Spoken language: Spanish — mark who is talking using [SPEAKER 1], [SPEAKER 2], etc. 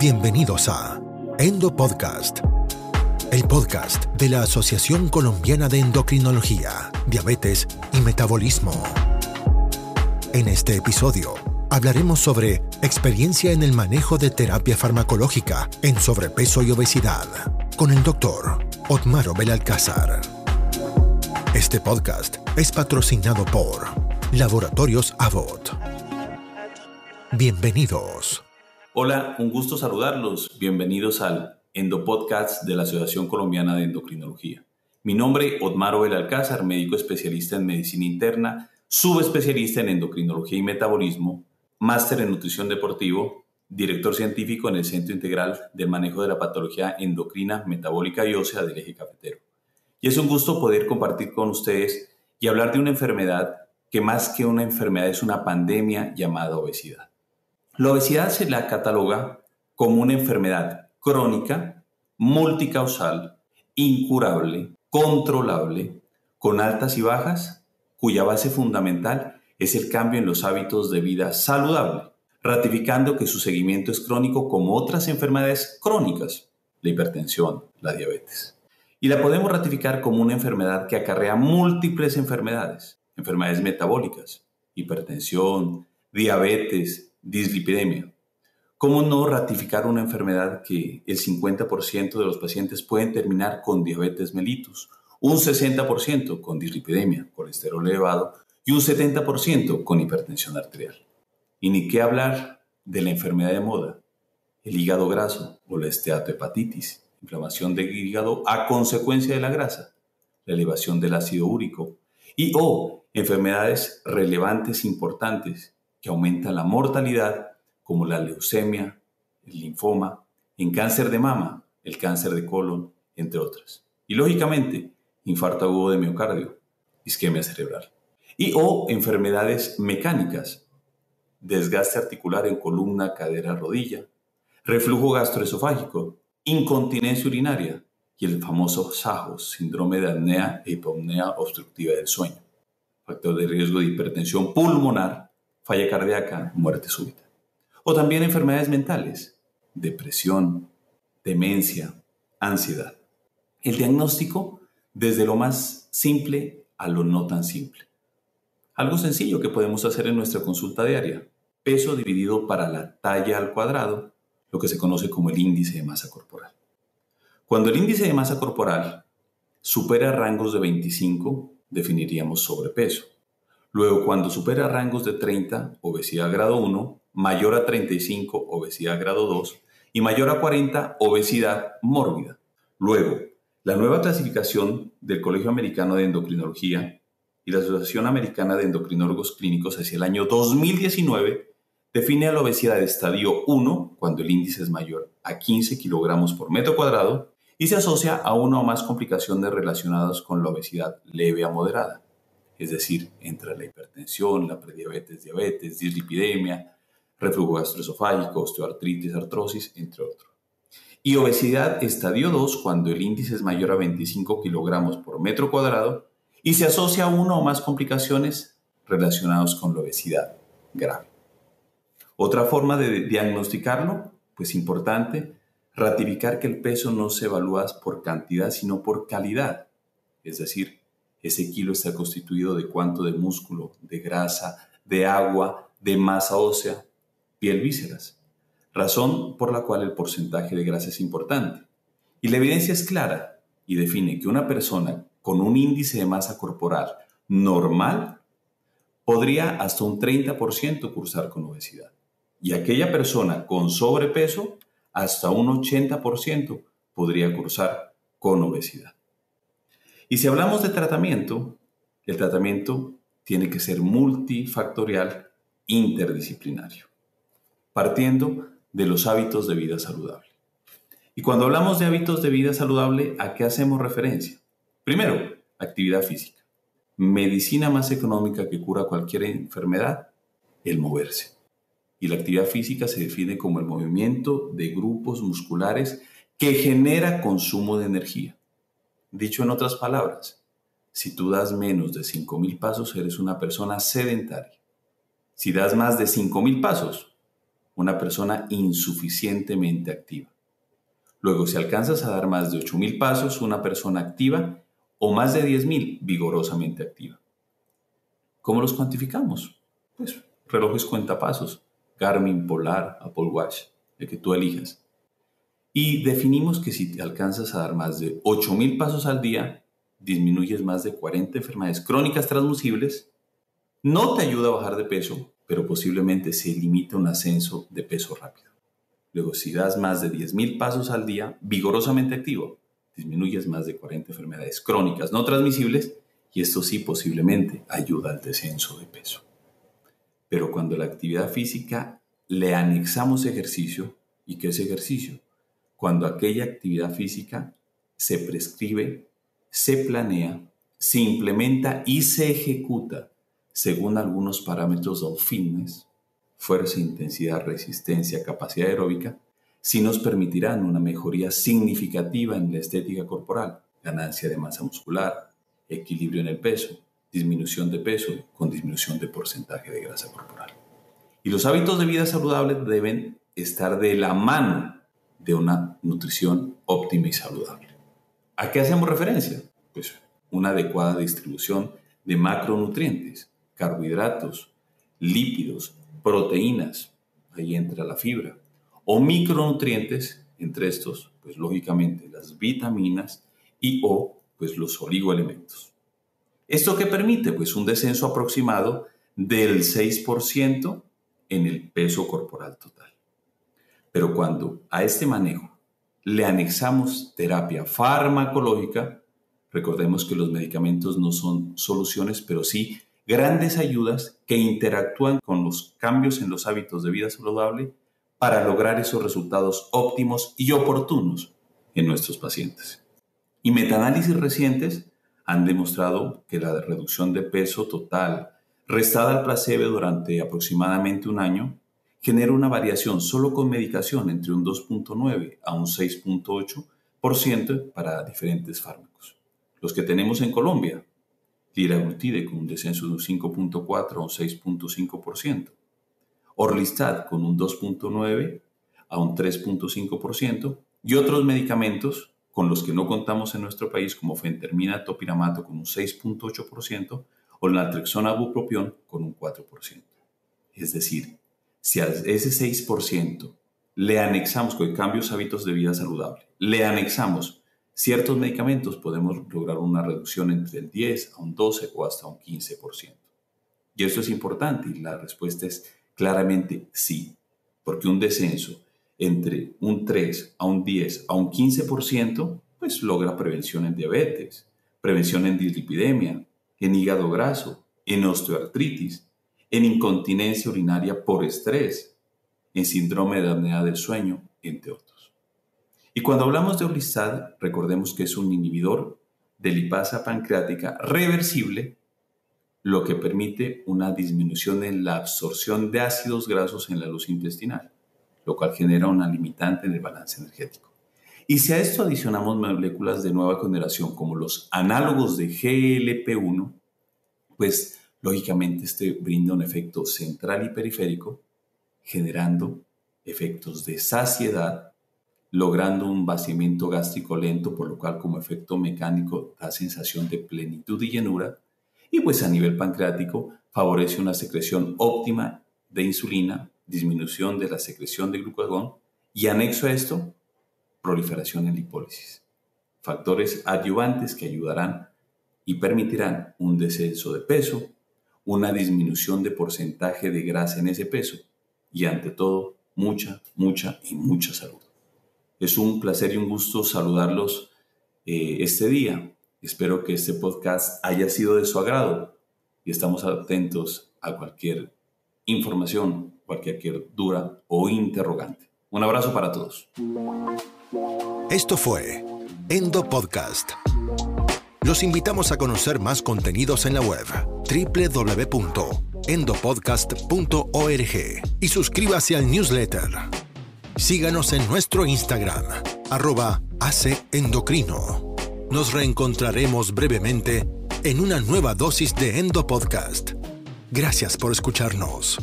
[SPEAKER 1] Bienvenidos a Endo Podcast, el podcast de la Asociación Colombiana de Endocrinología, Diabetes y Metabolismo. En este episodio hablaremos sobre experiencia en el manejo de terapia farmacológica en sobrepeso y obesidad con el doctor Otmaro Belalcázar. Este podcast es patrocinado por Laboratorios Avot. Bienvenidos.
[SPEAKER 2] Hola, un gusto saludarlos. Bienvenidos al Endopodcast de la Asociación Colombiana de Endocrinología. Mi nombre es Otmaro Belalcázar, médico especialista en medicina interna, subespecialista en endocrinología y metabolismo, máster en nutrición deportivo, director científico en el Centro Integral del Manejo de la Patología Endocrina, Metabólica y Ósea del Eje Cafetero. Y es un gusto poder compartir con ustedes y hablar de una enfermedad que más que una enfermedad es una pandemia llamada obesidad. La obesidad se la cataloga como una enfermedad crónica, multicausal, incurable, controlable, con altas y bajas, cuya base fundamental es el cambio en los hábitos de vida saludable, ratificando que su seguimiento es crónico como otras enfermedades crónicas, la hipertensión, la diabetes. Y la podemos ratificar como una enfermedad que acarrea múltiples enfermedades, enfermedades metabólicas, hipertensión, diabetes, dislipidemia. ¿Cómo no ratificar una enfermedad que el 50% de los pacientes pueden terminar con diabetes mellitus, un 60% con dislipidemia, colesterol elevado y un 70% con hipertensión arterial. Y ni qué hablar de la enfermedad de moda, el hígado graso o la esteatohepatitis, inflamación del hígado a consecuencia de la grasa, la elevación del ácido úrico y o enfermedades relevantes importantes que aumentan la mortalidad como la leucemia, el linfoma, en cáncer de mama, el cáncer de colon, entre otras. Y lógicamente, infarto agudo de miocardio, isquemia cerebral y o enfermedades mecánicas, desgaste articular en columna, cadera, rodilla, reflujo gastroesofágico, incontinencia urinaria y el famoso SAJOS, síndrome de apnea e hipopnea obstructiva del sueño, factor de riesgo de hipertensión pulmonar, falla cardíaca, muerte súbita. O también enfermedades mentales, depresión, demencia, ansiedad. El diagnóstico desde lo más simple a lo no tan simple. Algo sencillo que podemos hacer en nuestra consulta diaria. Peso dividido para la talla al cuadrado, lo que se conoce como el índice de masa corporal. Cuando el índice de masa corporal supera rangos de 25, definiríamos sobrepeso. Luego, cuando supera rangos de 30, obesidad grado 1, mayor a 35, obesidad grado 2, y mayor a 40, obesidad mórbida. Luego, la nueva clasificación del Colegio Americano de Endocrinología y la Asociación Americana de Endocrinólogos Clínicos hacia el año 2019 define a la obesidad de estadio 1, cuando el índice es mayor a 15 kilogramos por metro cuadrado, y se asocia a una o más complicaciones relacionadas con la obesidad leve a moderada, es decir, entre la hipertensión, la prediabetes, diabetes, dislipidemia, reflujo gastroesofágico, osteoartritis, artrosis, entre otros. Y obesidad estadio 2, cuando el índice es mayor a 25 kilogramos por metro cuadrado, y se asocia a una o más complicaciones relacionadas con la obesidad grave. Otra forma de diagnosticarlo, pues importante, ratificar que el peso no se evalúa por cantidad, sino por calidad. Es decir, ese kilo está constituido de cuánto de músculo, de grasa, de agua, de masa ósea, piel, vísceras. Razón por la cual el porcentaje de grasa es importante. Y la evidencia es clara y define que una persona con un índice de masa corporal normal podría hasta un 30% cursar con obesidad. Y aquella persona con sobrepeso hasta un 80% podría cursar con obesidad. Y si hablamos de tratamiento, el tratamiento tiene que ser multifactorial interdisciplinario, partiendo de los hábitos de vida saludable. Y cuando hablamos de hábitos de vida saludable, ¿a qué hacemos referencia? Primero, actividad física. Medicina más económica que cura cualquier enfermedad, el moverse. Y la actividad física se define como el movimiento de grupos musculares que genera consumo de energía. Dicho en otras palabras, si tú das menos de 5.000 pasos, eres una persona sedentaria. Si das más de 5.000 pasos, una persona insuficientemente activa. Luego, si alcanzas a dar más de 8.000 pasos, una persona activa o más de 10.000 vigorosamente activa. ¿Cómo los cuantificamos? Pues relojes cuentapasos, Garmin, Polar, Apple Watch, el que tú elijas. Y definimos que si te alcanzas a dar más de 8.000 pasos al día, disminuyes más de 40 enfermedades crónicas transmisibles, no te ayuda a bajar de peso, pero posiblemente se limita un ascenso de peso rápido. Luego, si das más de 10.000 pasos al día, vigorosamente activo, disminuyes más de 40 enfermedades crónicas no transmisibles y esto sí posiblemente ayuda al descenso de peso. Pero cuando la actividad física le anexamos ejercicio, ¿y qué es ejercicio? Cuando aquella actividad física se prescribe, se planea, se implementa y se ejecuta según algunos parámetros del fitness, fuerza, intensidad, resistencia, capacidad aeróbica, sí nos permitirán una mejoría significativa en la estética corporal, ganancia de masa muscular, equilibrio en el peso, disminución de peso con disminución de porcentaje de grasa corporal. Y los hábitos de vida saludable deben estar de la mano de una nutrición óptima y saludable. ¿A qué hacemos referencia? Pues una adecuada distribución de macronutrientes, carbohidratos, lípidos, proteínas, ahí entra la fibra, o micronutrientes, entre estos, pues lógicamente las vitaminas y o pues los oligoelementos. ¿Esto qué permite? Pues un descenso aproximado del 6% en el peso corporal total. Pero cuando a este manejo le anexamos terapia farmacológica, recordemos que los medicamentos no son soluciones, pero sí grandes ayudas que interactúan con los cambios en los hábitos de vida saludable para lograr esos resultados óptimos y oportunos en nuestros pacientes. Y metaanálisis recientes han demostrado que la reducción de peso total restada al placebo durante aproximadamente un año genera una variación solo con medicación entre un 2.9 a un 6.8% para diferentes fármacos. Los que tenemos en Colombia, liraglutide con un descenso de un 5.4 a un 6.5%, Orlistat con un 2.9 a un 3.5% y otros medicamentos con los que no contamos en nuestro país, como fentermina topiramato con un 6.8% o naltrexona bupropión con un 4%. Es decir, si a ese 6% le anexamos con cambios hábitos de vida saludable, le anexamos ciertos medicamentos, podemos lograr una reducción entre el 10 a un 12 o hasta un 15%. Y eso es importante y la respuesta es claramente sí, porque un descenso entre un 3 a un 10 a un 15%, pues logra prevención en diabetes, prevención en dislipidemia, en hígado graso, en osteoartritis, en incontinencia urinaria por estrés, en síndrome de apnea del sueño, entre otros. Y cuando hablamos de Orlistat, recordemos que es un inhibidor de lipasa pancreática reversible, lo que permite una disminución en la absorción de ácidos grasos en la luz intestinal lo cual genera una limitante en el balance energético. Y si a esto adicionamos moléculas de nueva generación como los análogos de GLP-1, pues lógicamente este brinda un efecto central y periférico, generando efectos de saciedad, logrando un vaciamiento gástrico lento, por lo cual como efecto mecánico da sensación de plenitud y llenura, y pues a nivel pancreático favorece una secreción óptima de insulina disminución de la secreción de glucagón y anexo a esto, proliferación en lipólisis. Factores adyuvantes que ayudarán y permitirán un descenso de peso, una disminución de porcentaje de grasa en ese peso y ante todo mucha, mucha y mucha salud. Es un placer y un gusto saludarlos eh, este día. Espero que este podcast haya sido de su agrado y estamos atentos a cualquier información cualquier duda o interrogante. Un abrazo para todos.
[SPEAKER 1] Esto fue Endo Podcast. Los invitamos a conocer más contenidos en la web www.endopodcast.org y suscríbase al newsletter. Síganos en nuestro Instagram, arroba Endocrino. Nos reencontraremos brevemente en una nueva dosis de Endo Podcast. Gracias por escucharnos.